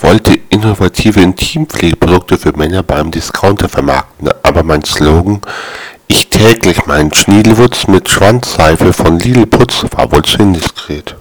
Ich wollte innovative Intimpflegeprodukte für Männer beim Discounter vermarkten, aber mein Slogan „Ich täglich meinen Schniedelwutz mit Schwanzseife von Lidl putz“ war wohl zu indiskret.